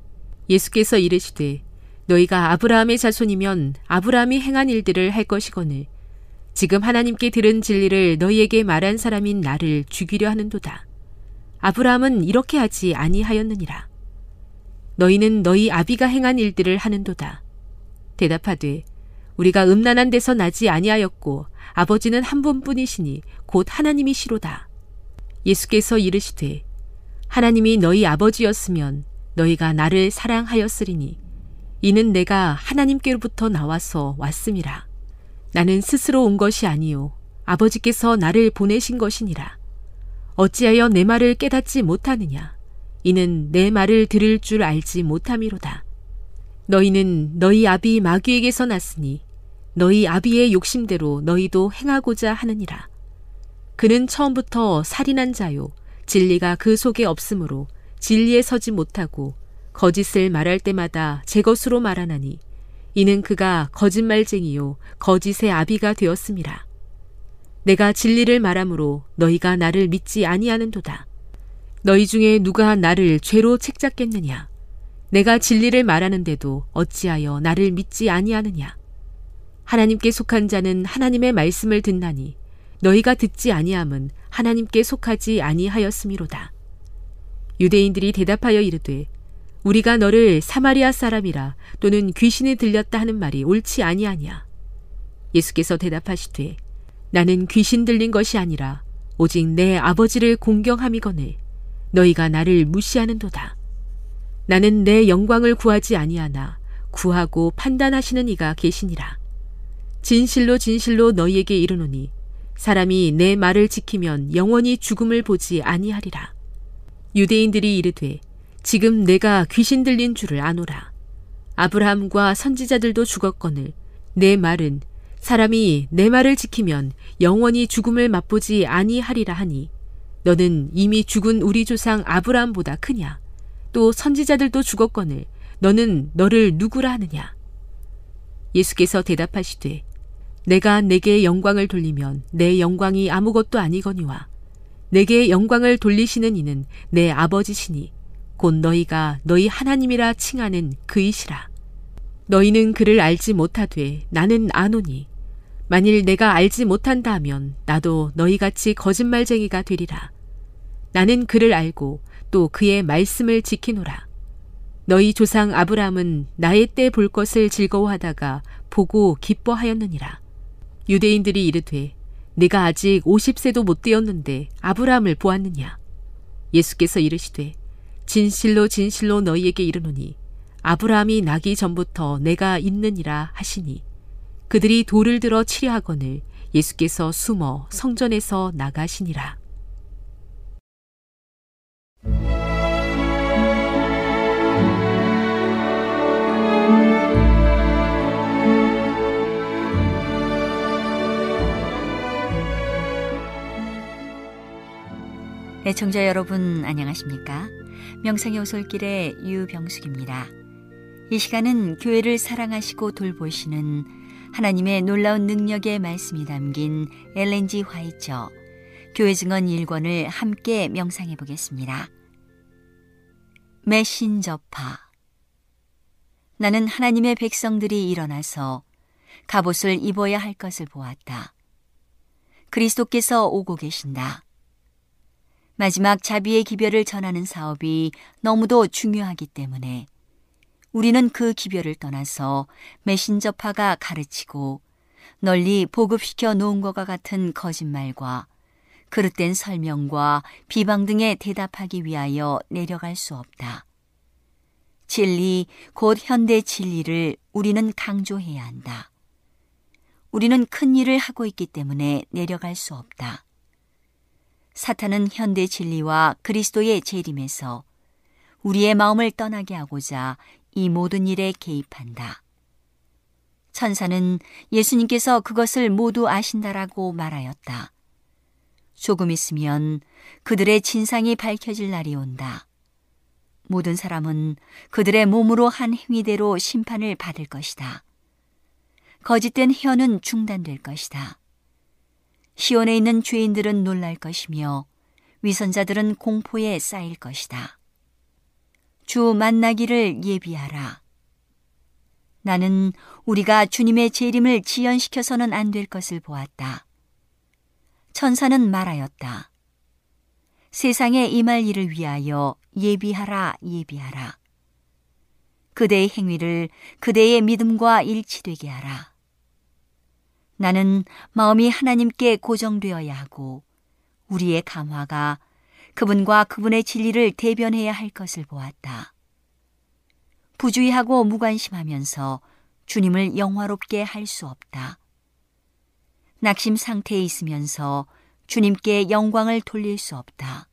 예수께서 이르시되 너희가 아브라함의 자손이면 아브라함이 행한 일들을 할 것이거늘 지금 하나님께 들은 진리를 너희에게 말한 사람인 나를 죽이려 하는도다. 아브라함은 이렇게 하지 아니하였느니라. 너희는 너희 아비가 행한 일들을 하는도다. 대답하되 우리가 음란한 데서 나지 아니하였고 아버지는 한 분뿐이시니 곧 하나님이시로다. 예수께서 이르시되 하나님이 너희 아버지였으면 너희가 나를 사랑하였으리니 이는 내가 하나님께로부터 나와서 왔음이라. 나는 스스로 온 것이 아니요 아버지께서 나를 보내신 것이니라. 어찌하여 내 말을 깨닫지 못하느냐? 이는 내 말을 들을 줄 알지 못함이로다. 너희는 너희 아비 마귀에게서 났으니 너희 아비의 욕심대로 너희도 행하고자 하느니라. 그는 처음부터 살인한 자요 진리가 그 속에 없으므로 진리에 서지 못하고 거짓을 말할 때마다 제 것으로 말하나니 이는 그가 거짓말쟁이요 거짓의 아비가 되었습니다. 내가 진리를 말함으로 너희가 나를 믿지 아니하는도다. 너희 중에 누가 나를 죄로 책잡겠느냐? 내가 진리를 말하는데도 어찌하여 나를 믿지 아니하느냐? 하나님께 속한 자는 하나님의 말씀을 듣나니 너희가 듣지 아니함은 하나님께 속하지 아니하였음이로다. 유대인들이 대답하여 이르되 우리가 너를 사마리아 사람이라 또는 귀신이 들렸다 하는 말이 옳지 아니하냐. 예수께서 대답하시되 나는 귀신 들린 것이 아니라 오직 내 아버지를 공경함이거늘 너희가 나를 무시하는도다. 나는 내 영광을 구하지 아니하나 구하고 판단하시는 이가 계시니라. 진실로 진실로 너희에게 이르노니 사람이 내 말을 지키면 영원히 죽음을 보지 아니하리라. 유대인들이 이르되 지금 내가 귀신 들린 줄을 아노라. 아브라함과 선지자들도 죽었거늘 내 말은 사람이 내 말을 지키면 영원히 죽음을 맛보지 아니하리라 하니 너는 이미 죽은 우리 조상 아브라함보다 크냐? 또 선지자들도 죽었거늘 너는 너를 누구라 하느냐? 예수께서 대답하시되 내가 내게 영광을 돌리면 내 영광이 아무것도 아니거니와 내게 영광을 돌리시는 이는 내 아버지시니 곧 너희가 너희 하나님이라 칭하는 그이시라. 너희는 그를 알지 못하되 나는 아노니 만일 내가 알지 못한다 하면 나도 너희같이 거짓말쟁이가 되리라. 나는 그를 알고 또 그의 말씀을 지키노라. 너희 조상 아브라함은 나의 때 볼 것을 즐거워하다가 보고 기뻐하였느니라. 유대인들이 이르되 내가 아직 50세도 못 되었는데 아브라함을 보았느냐? 예수께서 이르시되 진실로 진실로 너희에게 이르노니 아브라함이 나기 전부터 내가 있느니라 하시니 그들이 돌을 들어 치려 하거늘 예수께서 숨어 성전에서 나가시니라. 애청자 여러분 안녕하십니까? 명상의 오솔길의 유병숙입니다. 이 시간은 교회를 사랑하시고 돌보시는 하나님의 놀라운 능력의 말씀이 담긴 엘렌지 화이처 교회 증언 1권을 함께 명상해 보겠습니다. 메신저파 나는 하나님의 백성들이 일어나서 갑옷을 입어야 할 것을 보았다. 그리스도께서 오고 계신다. 마지막 자비의 기별을 전하는 사업이 너무도 중요하기 때문에 우리는 그 기별을 떠나서 메신저파가 가르치고 널리 보급시켜 놓은 것과 같은 거짓말과 그릇된 설명과 비방 등에 대답하기 위하여 내려갈 수 없다. 진리, 곧 현대 진리를 우리는 강조해야 한다. 우리는 큰 일을 하고 있기 때문에 내려갈 수 없다. 사탄은 현대 진리와 그리스도의 재림에서 우리의 마음을 떠나게 하고자 이 모든 일에 개입한다. 천사는 예수님께서 그것을 모두 아신다라고 말하였다. 조금 있으면 그들의 진상이 밝혀질 날이 온다. 모든 사람은 그들의 몸으로 한 행위대로 심판을 받을 것이다. 거짓된 혀는 중단될 것이다. 시온에 있는 죄인들은 놀랄 것이며 위선자들은 공포에 쌓일 것이다. 주 만나기를 예비하라. 나는 우리가 주님의 재림을 지연시켜서는 안 될 것을 보았다. 천사는 말하였다. 세상에 임할 일을 위하여 예비하라, 예비하라. 그대의 행위를 그대의 믿음과 일치되게 하라. 나는 마음이 하나님께 고정되어야 하고 우리의 감화가 그분과 그분의 진리를 대변해야 할 것을 보았다. 부주의하고 무관심하면서 주님을 영화롭게 할 수 없다. 낙심 상태에 있으면서 주님께 영광을 돌릴 수 없다.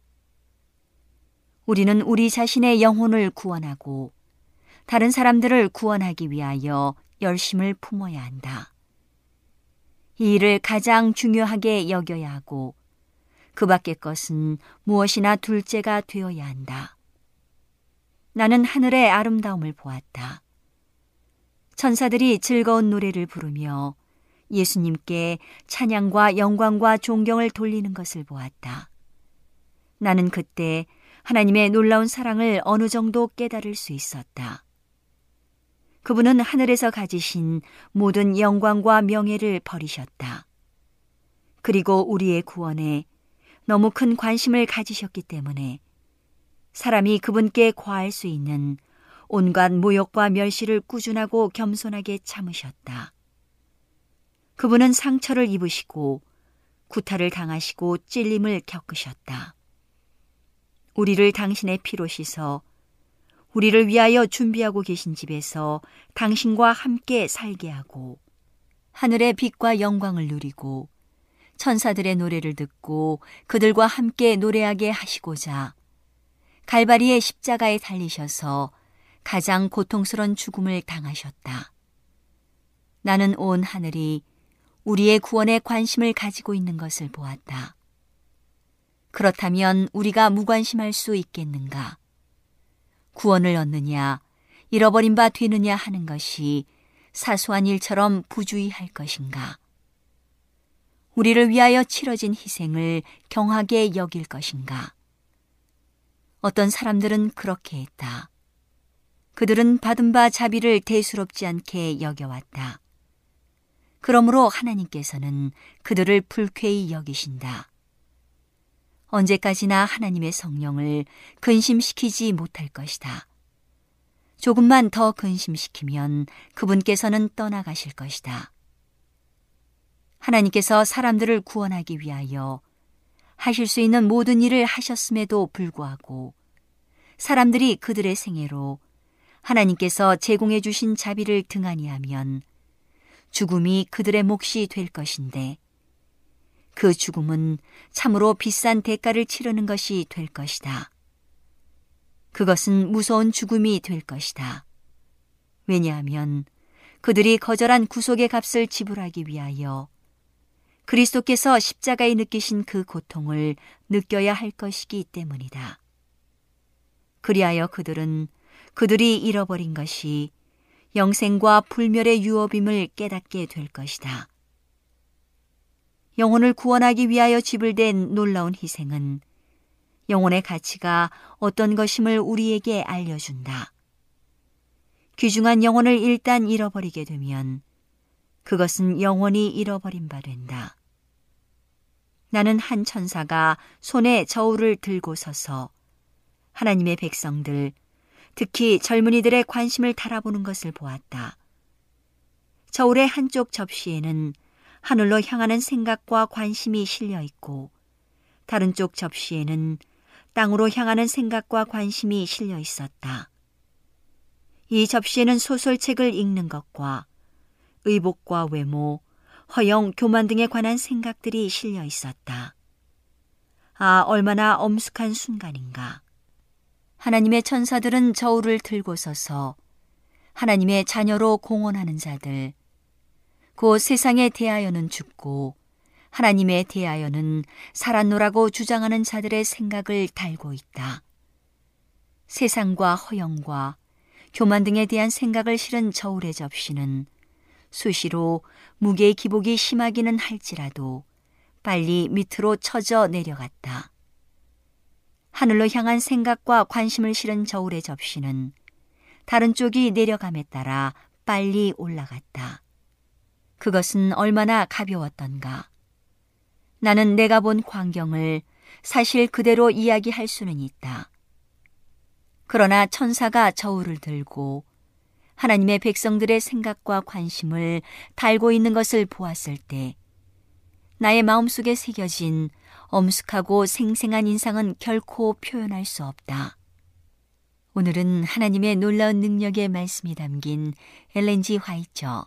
우리는 우리 자신의 영혼을 구원하고 다른 사람들을 구원하기 위하여 열심을 품어야 한다. 이 일을 가장 중요하게 여겨야 하고 그 밖의 것은 무엇이나 둘째가 되어야 한다. 나는 하늘의 아름다움을 보았다. 천사들이 즐거운 노래를 부르며 예수님께 찬양과 영광과 존경을 돌리는 것을 보았다. 나는 그때 하나님의 놀라운 사랑을 어느 정도 깨달을 수 있었다. 그분은 하늘에서 가지신 모든 영광과 명예를 버리셨다. 그리고 우리의 구원에 너무 큰 관심을 가지셨기 때문에 사람이 그분께 과할 수 있는 온갖 모욕과 멸시를 꾸준하고 겸손하게 참으셨다. 그분은 상처를 입으시고 구타를 당하시고 찔림을 겪으셨다. 우리를 당신의 피로 씻어 우리를 위하여 준비하고 계신 집에서 당신과 함께 살게 하고 하늘의 빛과 영광을 누리고 천사들의 노래를 듣고 그들과 함께 노래하게 하시고자 갈바리의 십자가에 달리셔서 가장 고통스런 죽음을 당하셨다. 나는 온 하늘이 우리의 구원에 관심을 가지고 있는 것을 보았다. 그렇다면 우리가 무관심할 수 있겠는가? 구원을 얻느냐, 잃어버린 바 되느냐 하는 것이 사소한 일처럼 부주의할 것인가? 우리를 위하여 치러진 희생을 경하게 여길 것인가? 어떤 사람들은 그렇게 했다. 그들은 받은 바 자비를 대수롭지 않게 여겨왔다. 그러므로 하나님께서는 그들을 불쾌히 여기신다. 언제까지나 하나님의 성령을 근심시키지 못할 것이다. 조금만 더 근심시키면 그분께서는 떠나가실 것이다. 하나님께서 사람들을 구원하기 위하여 하실 수 있는 모든 일을 하셨음에도 불구하고 사람들이 그들의 생애로 하나님께서 제공해 주신 자비를 등한히 하면 죽음이 그들의 몫이 될 것인데 그 죽음은 참으로 비싼 대가를 치르는 것이 될 것이다. 그것은 무서운 죽음이 될 것이다. 왜냐하면 그들이 거절한 구속의 값을 지불하기 위하여 그리스도께서 십자가에 느끼신 그 고통을 느껴야 할 것이기 때문이다. 그리하여 그들은 그들이 잃어버린 것이 영생과 불멸의 유업임을 깨닫게 될 것이다. 영혼을 구원하기 위하여 지불된 놀라운 희생은 영혼의 가치가 어떤 것임을 우리에게 알려준다. 귀중한 영혼을 일단 잃어버리게 되면 그것은 영원히 잃어버린 바 된다. 나는 한 천사가 손에 저울을 들고 서서 하나님의 백성들, 특히 젊은이들의 관심을 달아보는 것을 보았다. 저울의 한쪽 접시에는 하늘로 향하는 생각과 관심이 실려 있고, 다른 쪽 접시에는 땅으로 향하는 생각과 관심이 실려 있었다. 이 접시에는 소설책을 읽는 것과 의복과 외모, 허영, 교만 등에 관한 생각들이 실려 있었다. 아, 얼마나 엄숙한 순간인가. 하나님의 천사들은 저울을 들고 서서 하나님의 자녀로 공언하는 자들, 곧 세상에 대하여는 죽고 하나님에 대하여는 살았노라고 주장하는 자들의 생각을 달고 있다. 세상과 허영과 교만 등에 대한 생각을 실은 저울의 접시는 수시로 무게의 기복이 심하기는 할지라도 빨리 밑으로 처져 내려갔다. 하늘로 향한 생각과 관심을 실은 저울의 접시는 다른 쪽이 내려감에 따라 빨리 올라갔다. 그것은 얼마나 가벼웠던가. 나는 내가 본 광경을 사실 그대로 이야기할 수는 있다. 그러나 천사가 저울을 들고 하나님의 백성들의 생각과 관심을 달고 있는 것을 보았을 때 나의 마음속에 새겨진 엄숙하고 생생한 인상은 결코 표현할 수 없다. 오늘은 하나님의 놀라운 능력의 말씀이 담긴 엘렌지 화이처